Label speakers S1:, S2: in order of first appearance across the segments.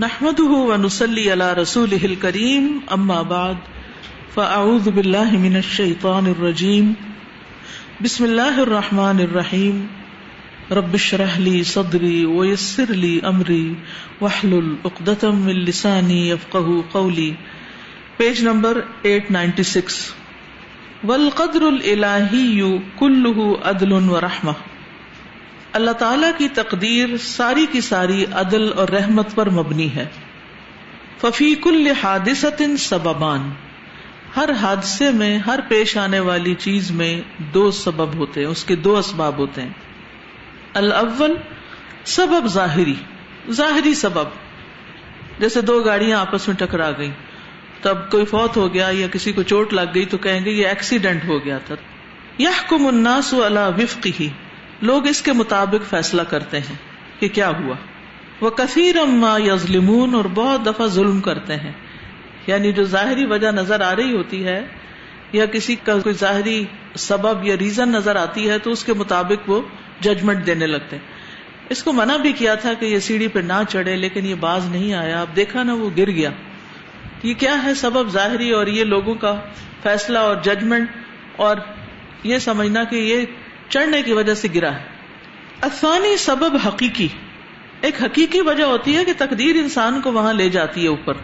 S1: نحمده ونصلي على رسوله الكريم اما بعد فاعوذ بالله من الشيطان الرجيم. بسم الله الرحمن الرحيم. رب اشرح لي صدري ويسر لي امري واحلل عقدة من لساني يفقهوا قولي. پیج نمبر 896 والقدر الالهي كله عدل ورحمه اللہ تعالی کی تقدیر ساری کی ساری عدل اور رحمت پر مبنی ہے۔ ففی کل حادثت سببان۔ ہر حادثے میں، ہر پیش آنے والی چیز میں دو سبب ہوتے ہیں، اس کے دو اسباب ہوتے ہیں۔ الاول سبب ظاہری ظاہری سبب۔ جیسے دو گاڑیاں آپس میں ٹکرا گئی تب کوئی فوت ہو گیا یا کسی کو چوٹ لگ گئی تو کہیں گے یہ ایکسیڈنٹ ہو گیا تھا۔ یحکم الناس علی وفقہ۔ لوگ اس کے مطابق فیصلہ کرتے ہیں کہ کیا ہوا۔ وہ کثیر اما یزلمون اور بہت دفعہ ظلم کرتے ہیں۔ یعنی جو ظاہری وجہ نظر آ رہی ہوتی ہے، یا کسی کا کوئی ظاہری سبب یا ریزن نظر آتی ہے، تو اس کے مطابق وہ ججمنٹ دینے لگتے ہیں۔ اس کو منع بھی کیا تھا کہ یہ سیڑھی پہ نہ چڑھے، لیکن یہ باز نہیں آیا۔ اب دیکھا نا، وہ گر گیا۔ یہ کیا ہے سبب ظاہری، اور یہ لوگوں کا فیصلہ اور ججمنٹ اور یہ سمجھنا کہ یہ چڑھنے کی وجہ سے گرا ہے۔ افانی سبب حقیقی۔ ایک حقیقی وجہ ہوتی ہے کہ تقدیر انسان کو وہاں لے جاتی ہے اوپر۔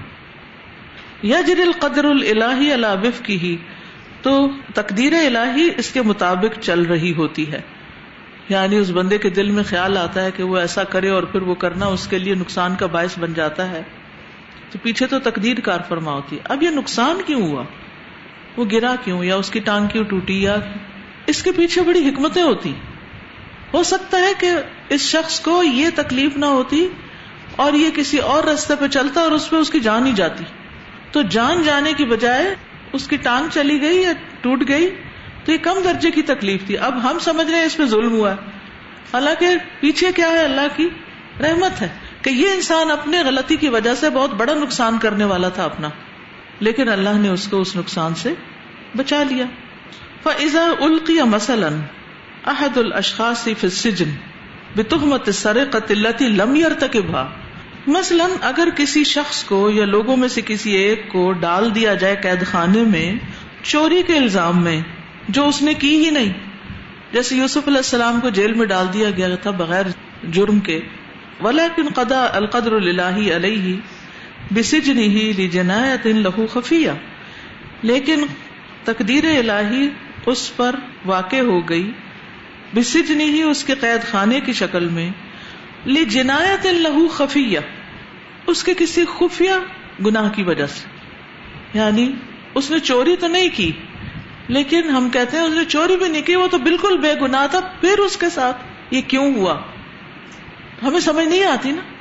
S1: یا جر القدر الہی الابف کی ہی تو تقدیر الہی اس کے مطابق چل رہی ہوتی ہے۔ یعنی اس بندے کے دل میں خیال آتا ہے کہ وہ ایسا کرے اور پھر وہ کرنا اس کے لیے نقصان کا باعث بن جاتا ہے۔ تو پیچھے تو تقدیر کار فرما ہوتی ہے۔ اب یہ نقصان کیوں ہوا؟ وہ گرا کیوں یا اس کی ٹانگ کیوں ٹوٹی یا اس کے پیچھے بڑی حکمتیں ہوتی۔ ہو سکتا ہے کہ اس شخص کو یہ تکلیف نہ ہوتی اور یہ کسی اور رستے پہ چلتا اور اس پہ اس کی جان ہی جاتی۔ تو جان جانے کی بجائے اس کی ٹانگ چلی گئی یا ٹوٹ گئی تو یہ کم درجے کی تکلیف تھی۔ اب ہم سمجھ رہے ہیں اس پہ ظلم ہوا ہے۔ حالانکہ پیچھے کیا ہے؟ اللہ کی رحمت ہے کہ یہ انسان اپنے غلطی کی وجہ سے بہت بڑا نقصان کرنے والا تھا اپنا۔ لیکن اللہ نے اس کو اس نقصان سے بچا لیا۔ فضا القی مثلاً احد الاشخاص فی السجن بتہمت سرقت التي لم يرتكبها مثلاً اگر کسی شخص کو یا لوگوں میں سے کسی ایک کو ڈال دیا جائے قید خانے میں چوری کے الزام میں جو اس نے کی ہی نہیں۔ جیسے یوسف علیہ السلام کو جیل میں ڈال دیا گیا تھا بغیر جرم کے۔ ولیکن قضا القدر الہی علیہ بسجنی بسجنه لجنایت له خفیہ لیکن تقدیر الہی اس پر واقع ہو گئی، بسجنی ہی اس کے قید خانے کی شکل میں لی جنایت لہو خفیہ، اس کے کسی خفیہ گناہ کی وجہ سے۔ یعنی اس نے چوری تو نہیں کی، لیکن ہم کہتے ہیں اس نے چوری بھی نہیں کی، وہ تو بالکل بے گناہ تھا، پھر اس کے ساتھ یہ کیوں ہوا؟ ہمیں سمجھ نہیں آتی نا؟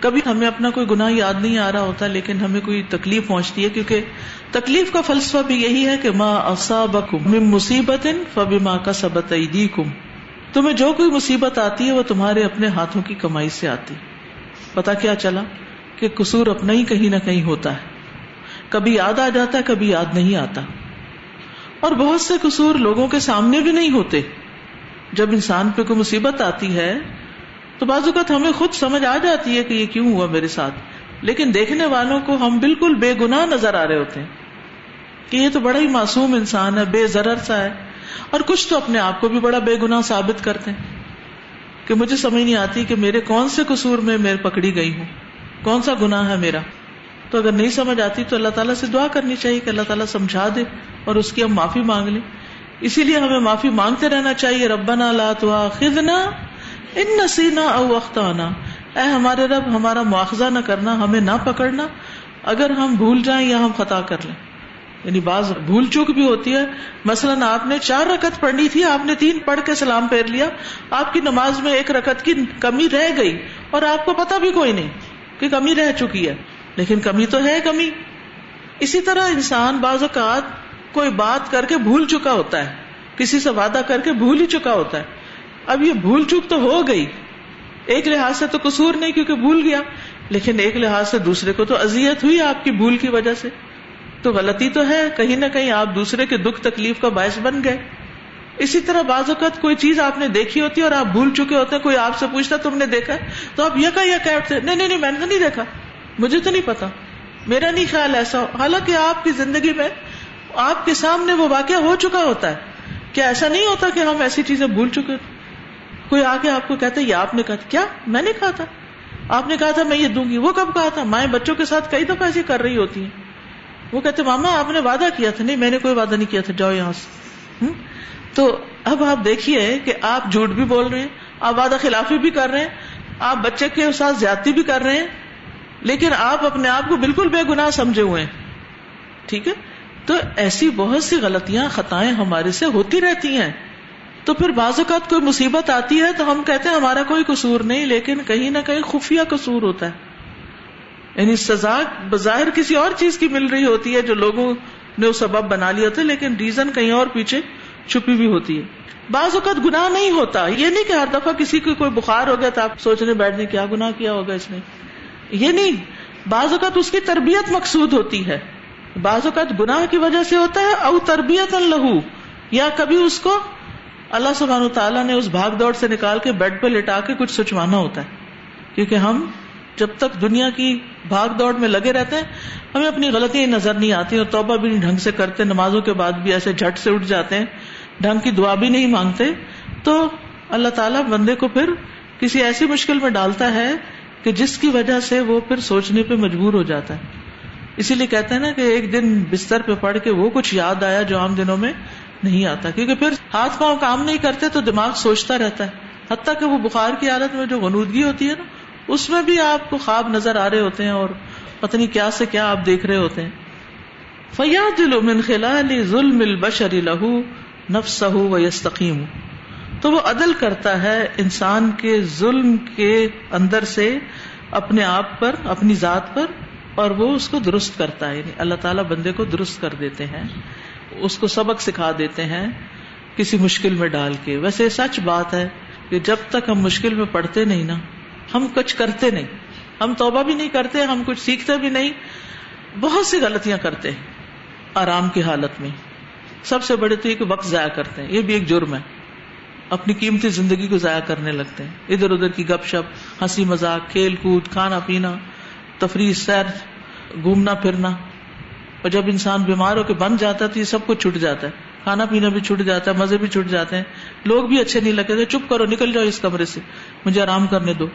S1: کبھی ہمیں اپنا کوئی گناہ یاد نہیں آ رہا ہوتا، لیکن ہمیں کوئی تکلیف پہنچتی ہے، کیونکہ تکلیف کا فلسفہ بھی یہی ہے کہ ماں اصابکم من مصیبت فبما کسبت ایدیکم۔ تمہیں جو کوئی مصیبت آتی ہے، وہ تمہارے اپنے ہاتھوں کی کمائی سے آتی۔ پتا کیا چلا؟ کہ قصور اپنا ہی کہیں نہ کہیں ہوتا ہے۔ کبھی یاد آ جاتا ہے، کبھی یاد نہیں آتا۔ اور بہت سے قصور لوگوں کے سامنے بھی نہیں ہوتے۔ جب انسان پہ کوئی مصیبت آتی ہے تو بعض اوقات ہمیں خود سمجھ آ جاتی ہے کہ یہ کیوں ہوا میرے ساتھ۔ لیکن دیکھنے والوں کو ہم بالکل بے گناہ نظر آ رہے ہوتے ہیں کہ یہ تو بڑا ہی معصوم انسان ہے، بے زر سا ہے۔ اور کچھ تو اپنے آپ کو بھی بڑا بے گناہ ثابت کرتے ہیں کہ مجھے سمجھ نہیں آتی کہ میرے کون سے قصور میں میرے پکڑی گئی ہوں۔ کون سا گناہ ہے میرا؟ تو اگر نہیں سمجھ آتی تو اللہ تعالیٰ سے دعا کرنی چاہیے کہ اللہ تعالیٰ سمجھا دے اور اس کی ہم معافی مانگ لیں۔ اسی لیے ہمیں معافی مانگتے رہنا چاہیے۔ ربنا لا تواخذنا ان نسینا او اختانا اے ہمارے رب، ہمارا مواخذہ نہ کرنا، ہمیں نہ پکڑنا۔ اگر ہم بھول جائیں یا ہم خطا کر لیں۔ یعنی بعض بھول چوک بھی ہوتی ہے۔ مثلاً آپ نے چار رکت پڑھنی تھی، آپ نے تین پڑھ کے سلام پھیر لیا۔ آپ کی نماز میں ایک رکت کی کمی رہ گئی اور آپ کو پتا بھی کوئی نہیں کہ کمی رہ چکی ہے۔ لیکن کمی تو ہے کمی۔ اسی طرح انسان بعض اوقات کوئی بات کر کے بھول چکا ہوتا ہے۔ کسی سے وعدہ کر کے بھول ہی چکا ہوتا ہے۔ اب یہ بھول چوک تو ہو گئی۔ ایک لحاظ سے تو قصور نہیں کیونکہ بھول گیا۔ لیکن ایک لحاظ سے دوسرے کو تو ازیت ہوئی آپ کی بھول کی وجہ سے۔ تو غلطی تو ہے، کہیں نہ کہیں آپ دوسرے کے دکھ تکلیف کا باعث بن گئے۔ اسی طرح بعض اوقات کوئی چیز آپ نے دیکھی ہوتی ہے اور آپ بھول چکے ہوتے ہیں، کوئی آپ سے پوچھتا تم نے دیکھا تو آپ یہ کہ نہیں نہیں میں نے تو نہیں دیکھا۔ مجھے تو نہیں پتا۔ میرا نہیں خیال ایسا۔ حالانکہ آپ کی زندگی میں آپ کے سامنے وہ واقعہ ہو چکا ہوتا ہے۔ کیا ایسا نہیں ہوتا کہ ہم ایسی چیزیں بھول چکے کوئی آگے آپ کو کہتا ہے، یہ آپ نے کہا کیا؟ میں نے کہا تھا۔ آپ نے کہا تھا، میں یہ دوں گی۔ وہ کب کہا تھا؟ مائیں بچوں کے ساتھ کئی دفعہ ایسی کر رہی ہوتی ہیں۔ وہ کہتے، ماما، آپ نے وعدہ کیا تھا۔ نہیں، میں نے کوئی وعدہ نہیں کیا تھا۔ جاؤ یہاں سے۔ تو اب آپ دیکھیے کہ آپ جھوٹ بھی بول رہے ہیں، آپ وعدہ خلافی بھی کر رہے ہیں، آپ بچے کے ساتھ زیادتی بھی کر رہے ہیں، لیکن آپ اپنے آپ کو بالکل بے گناہ سمجھے ہوئے ہیں۔ ٹھیک ہے؟ تو ایسی بہت سی غلطیاں، خطائیں ہمارے سے ہوتی رہتی ہیں۔ تو پھر بعض اوقات کوئی مصیبت آتی ہے تو ہم کہتے ہیں ہمارا کوئی قصور نہیں، لیکن کہیں نہ کہیں خفیہ قصور ہوتا ہے۔ یعنی سزا بظاہر کسی اور چیز کی مل رہی ہوتی ہے جو لوگوں نے وہ سبب بنا لیا تھا، لیکن ریزن کہیں اور پیچھے چھپی بھی ہوتی ہے۔ بعض اوقات گناہ نہیں ہوتا، یہ نہیں کہ ہر دفعہ کسی کو کوئی بخار ہو گیا تو آپ سوچنے بیٹھنے کیا گناہ کیا ہوگا اس نے۔ یہ نہیں، بعض اوقات اس کی تربیت مقصود ہوتی ہے۔ بعض اوقات گناہ کی وجہ سے ہوتا ہے، او تربیت لہو، یا کبھی اس کو اللہ سبحانہ تعالیٰ نے اس بھاگ دوڑ سے نکال کے بیڈ پہ لٹا کے کچھ سچوانا ہوتا ہے۔ کیونکہ ہم جب تک دنیا کی بھاگ دوڑ میں لگے رہتے ہیں، ہمیں اپنی غلطیاں نظر نہیں آتی اور توبہ بھی نہیں ڈھنگ سے کرتے، نمازوں کے بعد بھی ایسے جھٹ سے اٹھ جاتے ہیں، ڈھنگ کی دعا بھی نہیں مانگتے۔ تو اللہ تعالیٰ بندے کو پھر کسی ایسی مشکل میں ڈالتا ہے کہ جس کی وجہ سے وہ پھر سوچنے پہ مجبور ہو جاتا ہے۔ اسی لیے کہتے ہیں نا کہ ایک دن بستر پہ پڑھ کے وہ کچھ یاد آیا جو عام دنوں میں نہیں آتا کیونکہ پھر ہاتھ پاؤں کام نہیں کرتے تو دماغ سوچتا رہتا ہے۔ حتیٰ کہ وہ بخار کی حالت میں جو غنودگی ہوتی ہے نا، اس میں بھی آپ کو خواب نظر آ رہے ہوتے ہیں اور پتنی کیا سے کیا آپ دیکھ رہے ہوتے ہیں۔ فیاد من خلال ظلم البشر لہو نفس و یستقیم تو وہ عدل کرتا ہے انسان کے ظلم کے اندر سے اپنے آپ پر، اپنی ذات پر، اور وہ اس کو درست کرتا ہے۔ یعنی اللہ تعالیٰ بندے کو درست کر دیتے ہیں۔ اس کو سبق سکھا دیتے ہیں کسی مشکل میں ڈال کے۔ ویسے سچ بات ہے کہ جب تک ہم مشکل میں پڑھتے نہیں نا، ہم کچھ کرتے نہیں۔ ہم توبہ بھی نہیں کرتے، ہم کچھ سیکھتے بھی نہیں۔ بہت سی غلطیاں کرتے ہیں آرام کی حالت میں۔ سب سے بڑے تو یہ کہ وقت ضائع کرتے ہیں۔ یہ بھی ایک جرم ہے۔ اپنی قیمتی زندگی کو ضائع کرنے لگتے ہیں۔ ادھر ادھر کی گپ شپ، ہنسی مزاق کھیل کود، کھانا پینا، تفریح، سیر، گھومنا پھرنا۔ اور جب انسان بیمار ہو کے بن جاتا ہے تو یہ سب کچھ چھٹ جاتا ہے۔ کھانا پینا بھی چھٹ جاتا ہے، مزے بھی چھٹ جاتے ہیں۔ لوگ بھی اچھے نہیں لگتے، چپ کرو، نکل جاؤ اس کمرے سے۔ مجھے آرام کرنے دو۔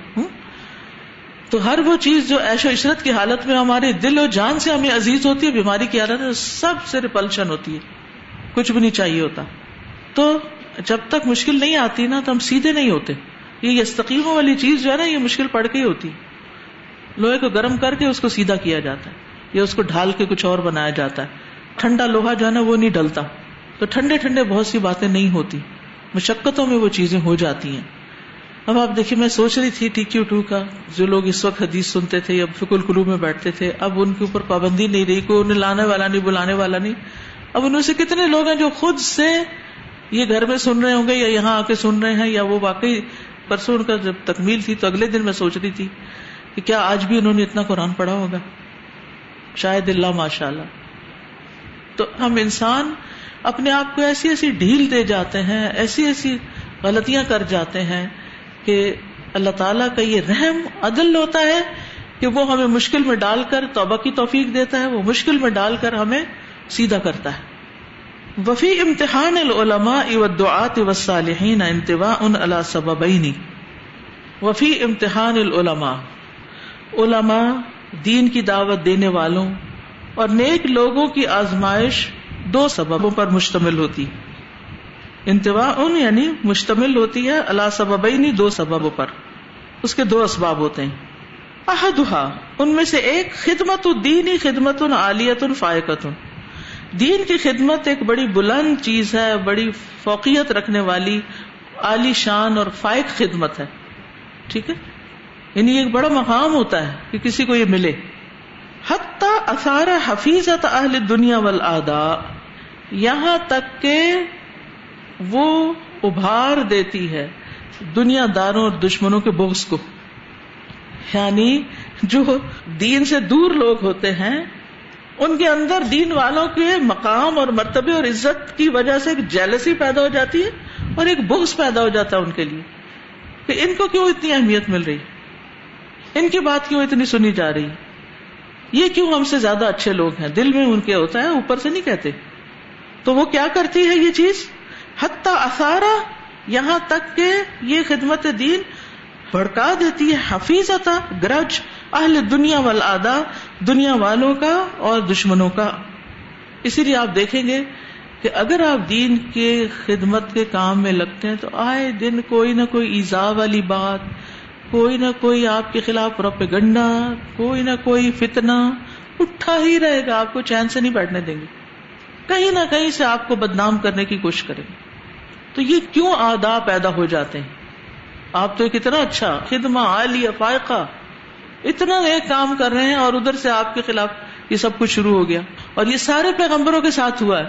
S1: تو ہر وہ چیز جو ایش و عشرت کی حالت میں ہمارے دل و جان سے ہمیں عزیز ہوتی ہے، بیماری کی حالت میں سب سے ریپلشن ہوتی ہے۔ کچھ بھی نہیں چاہیے ہوتا۔ تو جب تک مشکل نہیں آتی نا، تو ہم سیدھے نہیں ہوتے۔ یہ استقیموں والی چیز جو ہے نا، یہ مشکل پڑ کے ہی ہوتی۔ لوہے کو گرم کر کے اس کو سیدھا کیا جاتا ہے۔ یا اس کو ڈھال کے کچھ اور بنایا جاتا ہے۔ ٹھنڈا لوہا جو ہے نا وہ نہیں ڈلتا تو ٹھنڈے ٹھنڈے بہت سی باتیں نہیں ہوتی۔ مشقتوں میں وہ چیزیں ہو جاتی ہیں۔ اب آپ دیکھیے، میں سوچ رہی تھی ٹی کیو ٹو کا، جو لوگ اس وقت حدیث سنتے تھے یا فکل کلو میں بیٹھتے تھے، اب ان کے اوپر پابندی نہیں رہی، کوئی انہیں لانے والا نہیں، بلانے والا نہیں۔ اب ان سے کتنے لوگ ہیں جو خود سے یہ گھر میں سن رہے ہوں گے یا یہاں آ کے سن رہے ہیں، یا وہ واقعی پرسوں ان کا جب تکمیل تھی تو اگلے دن میں سوچ رہی تھی کہ کیا آج بھی انہوں نے اتنا قرآن پڑھا ہوگا؟ شاید اللہ ماشاء اللہ تو ہم انسان اپنے آپ کو ایسی ایسی ڈھیل دے جاتے ہیں، ایسی ایسی غلطیاں کر جاتے ہیں کہ اللہ تعالیٰ کا یہ رحم عدل ہوتا ہے کہ وہ ہمیں مشکل میں ڈال کر توبہ کی توفیق دیتا ہے، وہ مشکل میں ڈال کر ہمیں سیدھا کرتا ہے۔ وفی امتحان العلماء والدعاة والصالحین انتوا ان اللہ سببینی وفی امتحان العلماء۔ علماء دین کی دعوت دینے والوں اور نیک لوگوں کی آزمائش دو سببوں پر مشتمل ہوتی۔ انتوا ان یعنی مشتمل ہوتی ہے اللہ سبب دو سببوں پر۔ اس کے دو اسباب ہوتے ہیں۔ احدہ ان میں سے ایک، خدمت دینی خدمت عالیت فائقت دین کی خدمت ایک بڑی بلند چیز ہے، بڑی فوقیت رکھنے والی، عالی شان اور فائق خدمت ہے۔ ٹھیک ہے؟ یعنی ایک بڑا مقام ہوتا ہے کہ کسی کو یہ ملے۔ حتی اثار حفیظت اہل دنیا والا یہاں تک کہ وہ ابھار دیتی ہے دنیا داروں اور دشمنوں کے بغض کو۔ یعنی جو دین سے دور لوگ ہوتے ہیں، ان کے اندر دین والوں کے مقام اور مرتبے اور عزت کی وجہ سے ایک جیلسی پیدا ہو جاتی ہے اور ایک بغض پیدا ہو جاتا ہے ان کے لیے کہ ان کو کیوں اتنی اہمیت مل رہی؟ ان کی بات کیوں اتنی سنی جا رہی؟ یہ کیوں ہم سے زیادہ اچھے لوگ ہیں؟ دل میں ان کے ہوتا ہے، اوپر سے نہیں کہتے۔ تو وہ کیا کرتی ہے یہ چیز؟ حتی اثارا، یہاں تک کہ یہ خدمت دین بھڑکا دیتی ہے۔ حفیظ گرج، اہل دنیا والا دنیا والوں کا اور دشمنوں کا۔ اسی لیے آپ دیکھیں گے کہ اگر آپ دین کے خدمت کے کام میں لگتے ہیں تو آئے دن کوئی نہ کوئی ایزا والی بات کوئی نہ کوئی آپ کے خلاف روپ گنڈا کوئی نہ کوئی فتنا اٹھا ہی رہے گا، آپ کو چین سے نہیں بیٹھنے دیں گے۔ کہیں نہ کہیں سے آپ کو بدنام کرنے کی کوشش کریں گے۔ تو یہ کیوں آدا پیدا ہو جاتے ہیں؟ آپ تو کتنا اچھا خدمہ عالیہ فائقہ اتنا ایک کام کر رہے ہیں اور ادھر سے آپ کے خلاف یہ سب کچھ شروع ہو گیا۔ اور یہ سارے پیغمبروں کے ساتھ ہوا ہے۔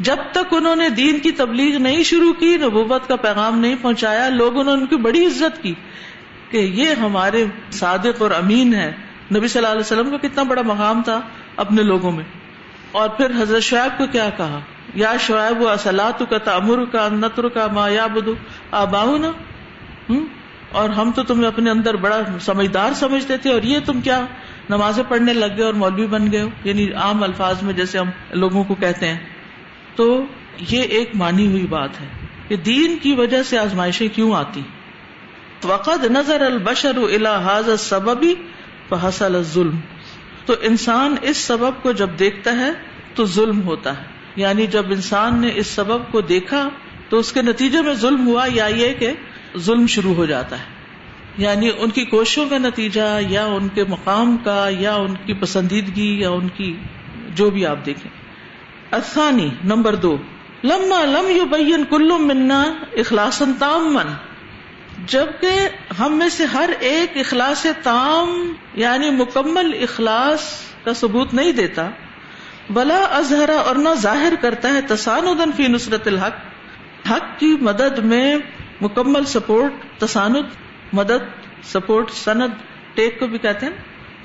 S1: جب تک انہوں نے دین کی تبلیغ نہیں شروع کی، نبوت کا پیغام نہیں پہنچایا، لوگوں نے ان کی بڑی عزت کی۔ کہ یہ ہمارے صادق اور امین ہے نبی صلی اللہ علیہ وسلم کا کتنا بڑا مقام تھا اپنے لوگوں میں۔ اور پھر حضرت شعیب کو کیا کہا؟ یا شعیب و اصلاۃ کا تمر کا نتر کا ما یا بدو آباؤ نا اور ہم تو تمہیں اپنے اندر بڑا سمجھدار سمجھتے تھے، اور یہ تم کیا نمازیں پڑھنے لگ گئے اور مولوی بن گئے ہو؟ یعنی عام الفاظ میں جیسے ہم لوگوں کو کہتے ہیں۔ تو یہ ایک مانی ہوئی بات ہے کہ دین کی وجہ سے آزمائشیں کیوں آتی؟ وقد نظر البشر الحاظ سببی فحصل الظلم۔ تو انسان اس سبب کو جب دیکھتا ہے تو ظلم ہوتا ہے۔ یعنی جب انسان نے اس سبب کو دیکھا تو اس کے نتیجے میں ظلم ہوا یا یہ کہ ظلم شروع ہو جاتا ہے۔ یعنی ان کی کوششوں کا نتیجہ یا ان کے مقام کا یا ان کی پسندیدگی یا ان کی جو بھی آپ دیکھیں۔ افسانی نمبر دو۔ لما لم یو بین کلو منا اخلاص تام من جبکہ ہم میں سے ہر ایک اخلاص تام یعنی مکمل اخلاص کا ثبوت نہیں دیتا۔ بلا اظہرا اور نہ ظاہر کرتا ہے تسان فی نصرت الحق۔ حق کی مدد میں مکمل سپورٹ تسانت مدد، سپورٹ، سند، ٹیک کو بھی کہتے ہیں۔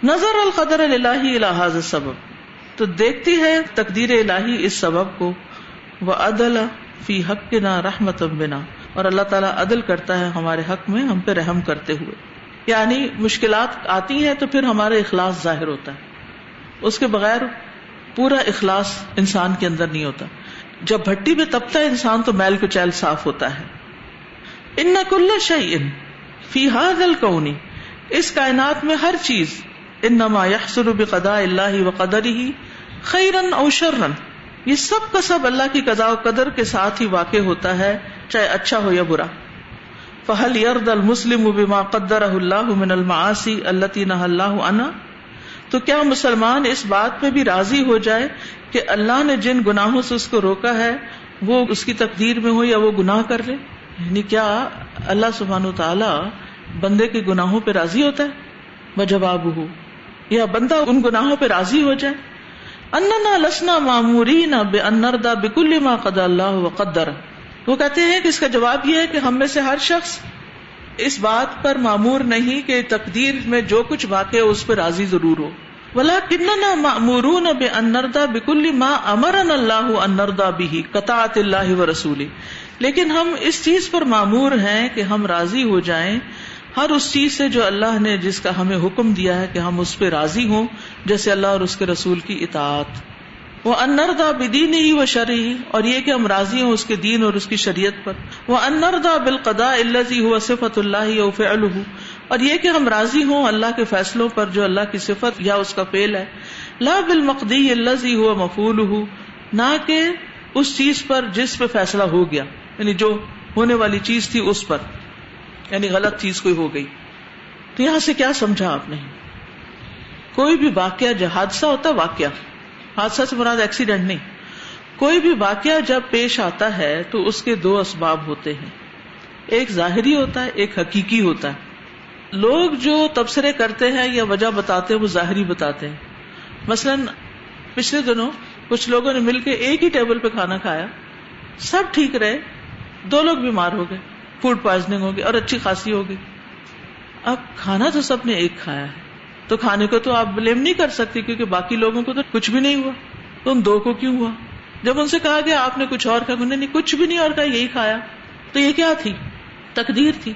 S1: نظر القدر الہی الحاظ سبب تو دیکھتی ہے تقدیر الہی اس سبب کو۔ وہ عدل فی حق کے رحمت بنا۔ اور اللہ تعالیٰ عدل کرتا ہے ہمارے حق میں ہم پہ رحم کرتے ہوئے۔ یعنی مشکلات آتی ہیں تو پھر ہمارا اخلاص ظاہر ہوتا ہے۔ اس کے بغیر پورا اخلاص انسان کے اندر نہیں ہوتا۔ جب بھٹی میں تپتا ہے انسان تو میل کو چیل صاف ہوتا ہے۔ ان کل شعی ان فی حاد القونی اس کائنات میں ہر چیز ان نما یحسر بقضاء اللہ و قدر ہی خیرن او شرن یہ سب کا سب اللہ کی قضاء و قدر کے ساتھ ہی واقع ہوتا ہے۔ چاہے اچھا ہو یا برا۔ فہل یرد المسلم بما قدر اللہ من المعاصی اللہ نہ اللہ عنا تو کیا مسلمان اس بات پہ بھی راضی ہو جائے کہ اللہ نے جن گناہوں سے اس کو روکا ہے، وہ اس کی تقدیر میں ہو یا وہ گناہ کر لے؟ یعنی کیا اللہ سبحان تعالی بندے کے گناہوں پہ راضی ہوتا ہے؟ بجواب ہو یا بندہ ان گناہوں پہ راضی ہو جائے۔ اننا لسنا معموری نہ بے انردا بکل ما قد اللہ و قدر وہ کہتے ہیں کہ اس کا جواب یہ ہے کہ ہم میں سے ہر شخص اس بات پر معمور نہیں کہ تقدیر میں جو کچھ واقع ہو اس پہ راضی ضرور ہو۔ بلا کننا معمورون بے انردا بکل ما امر اللہ انردا بھی قطعت اللہ و رسولی لیکن ہم اس چیز پر معمور ہیں کہ ہم راضی ہو جائیں۔ ہر اس چیز سے جو اللہ نے جس کا ہمیں حکم دیا ہے کہ ہم اس پہ راضی ہوں، جیسے اللہ اور اس کے رسول کی اطاعت۔ وہ انردا بدین ہی و شرعی اور یہ کہ ہم راضی ہوں اس کے دین اور اس کی شریعت پر۔ وہ انردا بالقدا اللہ ہوا صفت اللہ او فعل اور یہ کہ ہم راضی ہوں اللہ کے فیصلوں پر جو اللہ کی صفت یا اس کا فیل ہے۔ لا بالمقدی اللہ ہوا مفول ہو نہ کہ اس چیز پر جس پہ فیصلہ ہو گیا۔ یعنی جو ہونے والی چیز تھی اس پر۔ یعنی غلط چیز کوئی ہو گئی۔ تو یہاں سے کیا سمجھا آپ نے؟ کوئی بھی واقعہ، جو حادثہ ہوتا واقعہ۔ حادثہ سے مراد ایکسیڈنٹ نہیں۔ کوئی بھی واقعہ جب پیش آتا ہے تو اس کے دو اسباب ہوتے ہیں۔ ایک ظاہری ہوتا ہے، ایک حقیقی ہوتا ہے۔ لوگ جو تبصرے کرتے ہیں یا وجہ بتاتے ہیں، وہ ظاہری بتاتے ہیں۔ مثلاً پچھلے دنوں کچھ لوگوں نے مل کے ایک ہی ٹیبل پہ کھانا کھایا۔ سب ٹھیک رہے۔ دو لوگ بیمار ہو گئے۔ فوڈ پوائزنگ ہوگی اور اچھی خاصی ہوگی اب کھانا تو سب نے ایک کھایا ہے۔ تو کھانے کو تو آپ بلیم نہیں کر سکتے کیونکہ باقی لوگوں کو تو کچھ بھی نہیں ہوا۔ تو ان دو کو کیوں ہوا؟ جب ان سے کہا گیا آپ نے کچھ اور کہا نہیں، کچھ بھی نہیں اور کہا، یہی کھایا۔ تو یہ کیا تھی؟ تقدیر تھی۔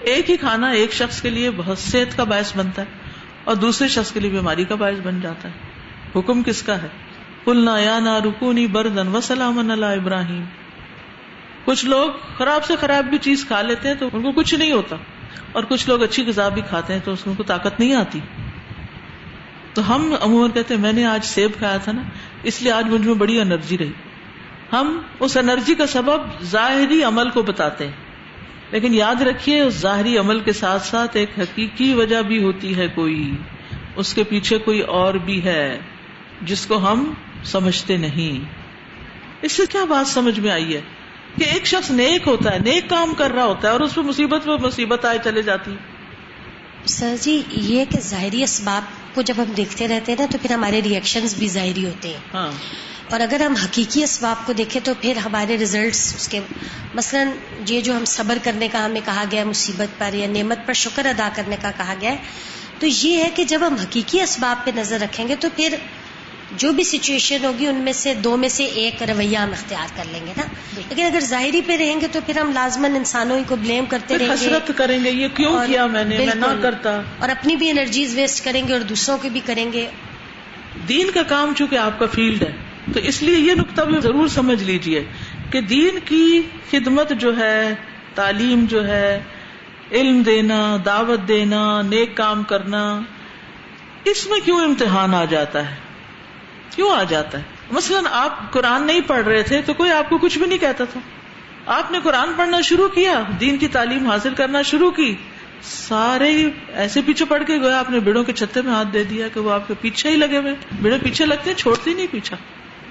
S1: ایک ہی کھانا ایک شخص کے لیے بہت صحت کا باعث بنتا ہے اور دوسرے شخص کے لیے بیماری کا باعث بن جاتا ہے۔ حکم کس کا ہے؟ پلنا یا نا رکونی بردن و سلام اللہ ابراہیم۔ کچھ لوگ خراب سے خراب بھی چیز کھا لیتے ہیں تو ان کو کچھ نہیں ہوتا۔ اور کچھ لوگ اچھی غذا بھی کھاتے ہیں تو اس کو طاقت نہیں آتی۔ تو ہم عموماً کہتے ہیں، میں نے آج سیب کھایا تھا نا، اس لیے آج مجھ میں بڑی انرجی رہی۔ ہم اس انرجی کا سبب ظاہری عمل کو بتاتے ہیں۔ لیکن یاد رکھیے، اس ظاہری عمل کے ساتھ ساتھ ایک حقیقی وجہ بھی ہوتی ہے کوئی۔ اس کے پیچھے کوئی اور بھی ہے، جس کو ہم سمجھتے نہیں۔ اس سے کیا بات سمجھ میں آئی ہے؟ کہ ایک شخص نیک ہوتا ہے نیک کام کر رہا ہوتا ہے اور اس پہ مصیبت پہ مصیبت آئے چلے جاتی
S2: سر جی یہ کہ ظاہری اسباب کو جب ہم دیکھتے رہتے ہیں نا تو پھر ہمارے ریئیکشن بھی ظاہری ہوتے ہیں۔ ہاں۔ اور اگر ہم حقیقی اسباب کو دیکھیں تو پھر ہمارے ریزلٹس اس کے مثلا یہ جو ہم صبر کرنے کا ہمیں کہا گیا مصیبت پر یا نعمت پر شکر ادا کرنے کا کہا گیا ہے تو یہ ہے کہ جب ہم حقیقی اسباب پہ نظر رکھیں گے تو پھر جو بھی سچویشن ہوگی ان میں سے دو میں سے ایک رویہ ہم اختیار کر لیں گے نا۔ لیکن اگر ظاہری پہ رہیں گے تو پھر ہم لازمن انسانوں کو بلیم کرتے رہیں
S1: گے۔ کریں گے یہ کیوں کیا میں نے؟ میں نہ کرتا۔
S2: اور اپنی بھی انرجیز ویسٹ کریں گے اور دوسروں کی بھی کریں گے۔
S1: دین کا کام چونکہ آپ کا فیلڈ ہے تو اس لیے یہ نقطہ بھی ضرور سمجھ لیجیے کہ دین کی خدمت جو ہے تعلیم جو ہے علم دینا دعوت دینا نیک کام کرنا اس میں کیوں امتحان آ جاتا ہے؟ کیوں آ جاتا ہے؟ مثلاً آپ قرآن نہیں پڑھ رہے تھے تو کوئی آپ کو کچھ بھی نہیں کہتا تھا۔ آپ نے قرآن پڑھنا شروع کیا، دین کی تعلیم حاصل کرنا شروع کی، سارے ایسے پیچھے پڑ کے گئے آپ نے بیڑوں کے چھتے میں ہاتھ دے دیا کہ وہ آپ کے پیچھے ہی لگے ہوئے بیڑے پیچھے لگتے ہیں، چھوڑتے نہیں پیچھا۔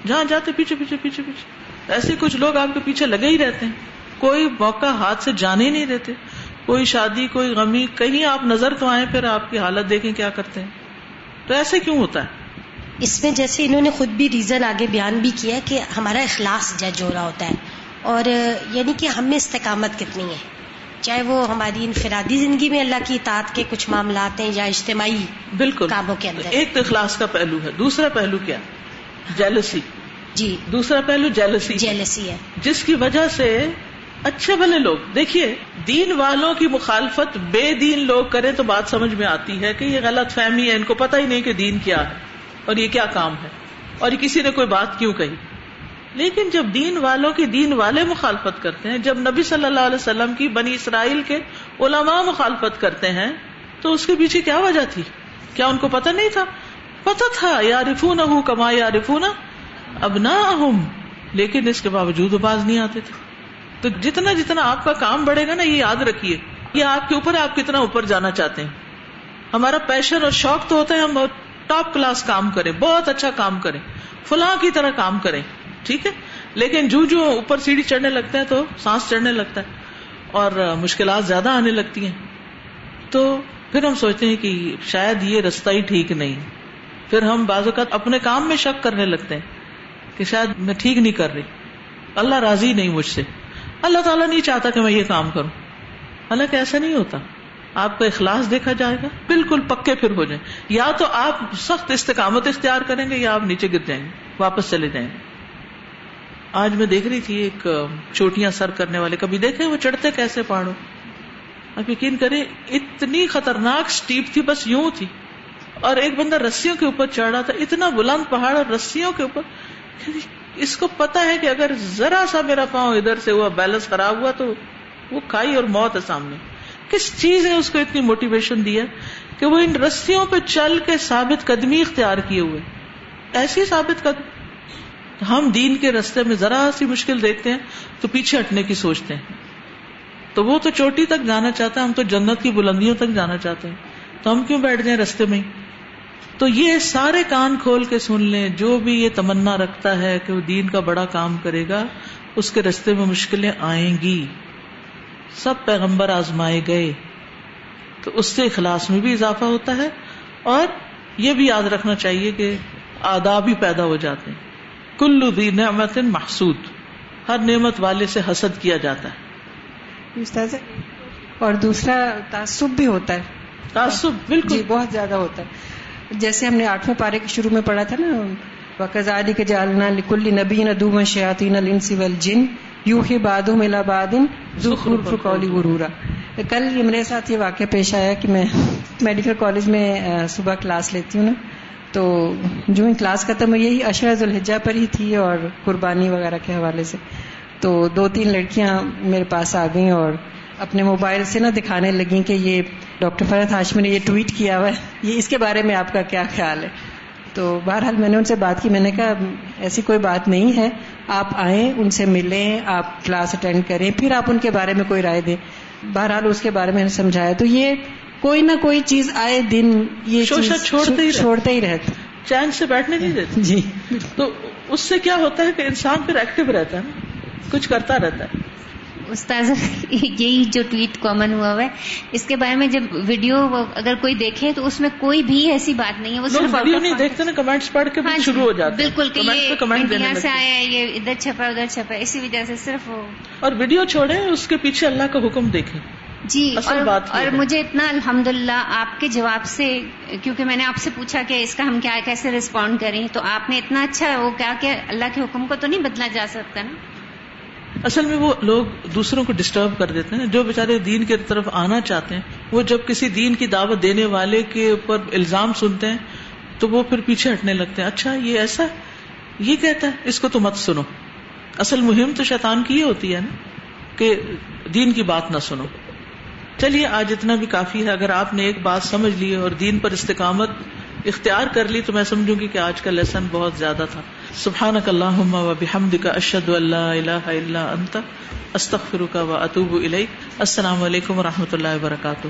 S1: جہاں جاتے پیچھے پیچھے پیچھے پیچھے۔ ایسے کچھ لوگ آپ کے پیچھے لگے ہی رہتے ہیں۔ کوئی موقع ہاتھ سے جانے ہی نہیں دیتے۔ کوئی شادی، کوئی غمی، کہیں آپ نظر تو آئے پھر آپ کی حالت دیکھیں کیا کرتے ہیں۔ تو ایسے کیوں ہوتا ہے؟
S2: اس میں جیسے انہوں نے خود بھی ریزن آگے بیان بھی کیا کہ ہمارا اخلاص جج ہو رہا ہوتا ہے۔ اور یعنی کہ ہم میں استقامت کتنی ہے۔ چاہے وہ ہماری انفرادی زندگی میں اللہ کی اطاعت کے کچھ معاملات ہیں یا اجتماعی
S1: بالکل۔
S2: کاموں کے اندر۔
S1: ایک تو اخلاص کا پہلو ہے۔ دوسرا پہلو کیا؟ جیلسی
S2: جی۔
S1: دوسرا پہلو جیلسی
S2: جیلسی ہے۔
S1: جس کی وجہ سے اچھے بھلے لوگ دیکھیے دین والوں کی مخالفت بے دین لوگ کریں تو بات سمجھ میں آتی ہے کہ یہ غلط فہمی ہے ان کو پتہ ہی نہیں کہ دین کیا ہے۔ اور یہ کیا کام ہے؟ اور کسی نے کوئی بات کیوں کہی؟ لیکن جب دین والوں کی دین والے مخالفت کرتے ہیں، جب نبی صلی اللہ علیہ وسلم کی بنی اسرائیل کے علماء مخالفت کرتے ہیں، تو اس کے پیچھے کیا وجہ تھی؟ کیا ان کو پتہ نہیں تھا؟ پتا تھا یا رفو نہ کما یا رفو نہ اب نہ لیکن اس کے باوجود باز نہیں آتے تھے۔ تو جتنا جتنا آپ کا کام بڑھے گا نا، یہ یاد رکھیے، یہ آپ کے اوپر آپ کتنا اوپر جانا چاہتے ہیں۔ ہمارا پیشن اور شوق تو ہوتا ہے ہم ٹاپ کلاس کام کرے، بہت اچھا کام کرے، فلاں کی طرح کام کرے، ٹھیک ہے؟ لیکن جو جو اوپر سیڑھی چڑھنے لگتا ہے تو سانس چڑھنے لگتا ہے اور مشکلات زیادہ آنے لگتی ہیں۔ تو پھر ہم سوچتے ہیں کہ شاید یہ رستہ ہی ٹھیک نہیں۔ پھر ہم بعض اوقات اپنے کام میں شک کرنے لگتے ہیں کہ شاید میں ٹھیک نہیں کر رہی۔ اللہ راضی نہیں مجھ سے۔ اللہ تعالیٰ نہیں چاہتا کہ میں یہ کام کروں۔ حالانکہ ایسا نہیں ہوتا۔ آپ کا اخلاص دیکھا جائے گا؟ بالکل پکے پھر ہو جائیں۔ یا تو آپ سخت استقامت اختیار کریں گے یا آپ نیچے گر جائیں گے، واپس چلے جائیں گے۔ آج میں دیکھ رہی تھی ایک چوٹیاں سر کرنے والے، کبھی دیکھے وہ چڑھتے کیسے پہاڑوں؟ آپ یقین کریں، اتنی خطرناک اسٹیپ تھی، بس یوں تھی۔ اور ایک بندہ رسیوں کے اوپر چڑھ رہا تھا، اتنا بلند پہاڑ اور رسیوں کے اوپر۔ اس کو پتا ہے کہ اگر ذرا سا میرا پاؤں ادھر سے ہوا، بیلنس خراب ہوا، تو وہ کھائی اور موت ہے سامنے۔ کس چیز نے اس کو اتنی موٹیویشن دیا کہ وہ ان رسیوں پہ چل کے ثابت قدمی اختیار کیے ہوئے؟ ایسی ثابت قدم ہم دین کے رستے میں ذرا سی مشکل دیکھتے ہیں تو پیچھے ہٹنے کی سوچتے ہیں۔ تو وہ تو چوٹی تک جانا چاہتا ہے، ہم تو جنت کی بلندیوں تک جانا چاہتے ہیں۔ تو ہم کیوں بیٹھ جائیں رستے میں تو یہ سارے کان کھول کے سن لیں، جو بھی یہ تمنا رکھتا ہے کہ وہ دین کا بڑا کام کرے گا، اس کے رستے میں مشکلیں آئیں گی۔ سب پیغمبر آزمائے گئے تو اس سے اخلاص میں بھی اضافہ ہوتا ہے اور یہ بھی یاد رکھنا چاہیے کہ آداب ہی پیدا ہو جاتے ہیں۔ کلو دی نعمت محسود ہر نعمت والے سے حسد کیا جاتا
S3: ہے۔ اور دوسرا تعصب بھی ہوتا ہے۔
S1: تعصب بالکل۔ جی
S3: بہت زیادہ ہوتا ہے۔ جیسے ہم نے آٹھویں پارے کے شروع میں پڑھا تھا نا وکزادی کے جالنا لکل نبی ندو شیاتی نل انسی ول جن یو ہی بادو ملا بادن فکولی غرورا۔ کل یہ میرے ساتھ یہ واقعہ پیش آیا کہ میں میڈیکل کالج میں صبح کلاس لیتی ہوں نا۔ تو جو ہی کلاس ختم ہوئی یہی اشرز الحجہ پر ہی تھی اور قربانی وغیرہ کے حوالے سے۔ تو دو تین لڑکیاں میرے پاس آ گئیں اور اپنے موبائل سے نا دکھانے لگیں کہ یہ ڈاکٹر فرحت ہاشمی نے یہ ٹویٹ کیا ہوا ہے۔ یہ اس کے بارے میں آپ کا کیا خیال ہے؟ تو بہرحال میں نے ان سے بات کی میں نے کہا ایسی کوئی بات نہیں ہے آپ آئیں ان سے ملیں آپ کلاس اٹینڈ کریں پھر آپ ان کے بارے میں کوئی رائے دیں۔ بہرحال اس کے بارے میں سمجھایا۔ تو یہ کوئی نہ کوئی چیز آئے دن یہ
S1: چھوڑتے ہی
S3: چھوڑتے ہی رہتے۔
S1: چین سے بیٹھنے نہیں دیتے۔
S3: جی۔
S1: تو اس سے کیا ہوتا ہے کہ انسان پھر ایکٹیو رہتا ہے کچھ کرتا رہتا ہے۔
S4: استاذ یہی جو ٹویٹ کامن ہوا ہوا ہے۔ اس کے بارے میں جب ویڈیو اگر کوئی دیکھے تو اس میں کوئی بھی ایسی بات نہیں ہے وہ
S1: صرف ویڈیو نہیں دیکھتے نا کمنٹس پڑھ کے ہاں شروع ہو جاتا
S4: بالکل کہ یہ سے آیا ہے یہ ادھر چھپا ادھر چھپا اسی وجہ سے صرف
S1: اور ویڈیو چھوڑے اس کے پیچھے اللہ کا حکم دیکھیں۔
S4: جی اور, بات اور مجھے اتنا الحمد آپ کے جواب سے کیونکہ میں نے آپ سے پوچھا کہ اس کا ہم کیا کیسے رسپونڈ کریں تو آپ نے اتنا اچھا وہ کیا کہ اللہ کے حکم کو تو نہیں بدلا جا سکتا نا۔
S1: اصل میں وہ لوگ دوسروں کو ڈسٹرب کر دیتے ہیں، جو بےچارے دین کی طرف آنا چاہتے ہیں، وہ جب کسی دین کی دعوت دینے والے کے اوپر الزام سنتے ہیں، تو وہ پھر پیچھے ہٹنے لگتے ہیں۔ اچھا یہ ایسا؟ یہ کہتا ہے، اس کو تو مت سنو۔ اصل مہم تو شیطان کی یہ ہوتی ہے نا، کہ دین کی بات نہ سنو۔ چلیے، آج اتنا بھی کافی ہے۔ اگر آپ نے ایک بات سمجھ لی اور دین پر استقامت اختیار کر لی تو میں سمجھوں گی کہ آج کا لیسن بہت زیادہ تھا۔ سبحان اللہ و بحمد کا اشد اللہ اللہ اللہ انت استخر کا و اطوب السلام علیکم و رحمۃ اللہ وبرکاتہ۔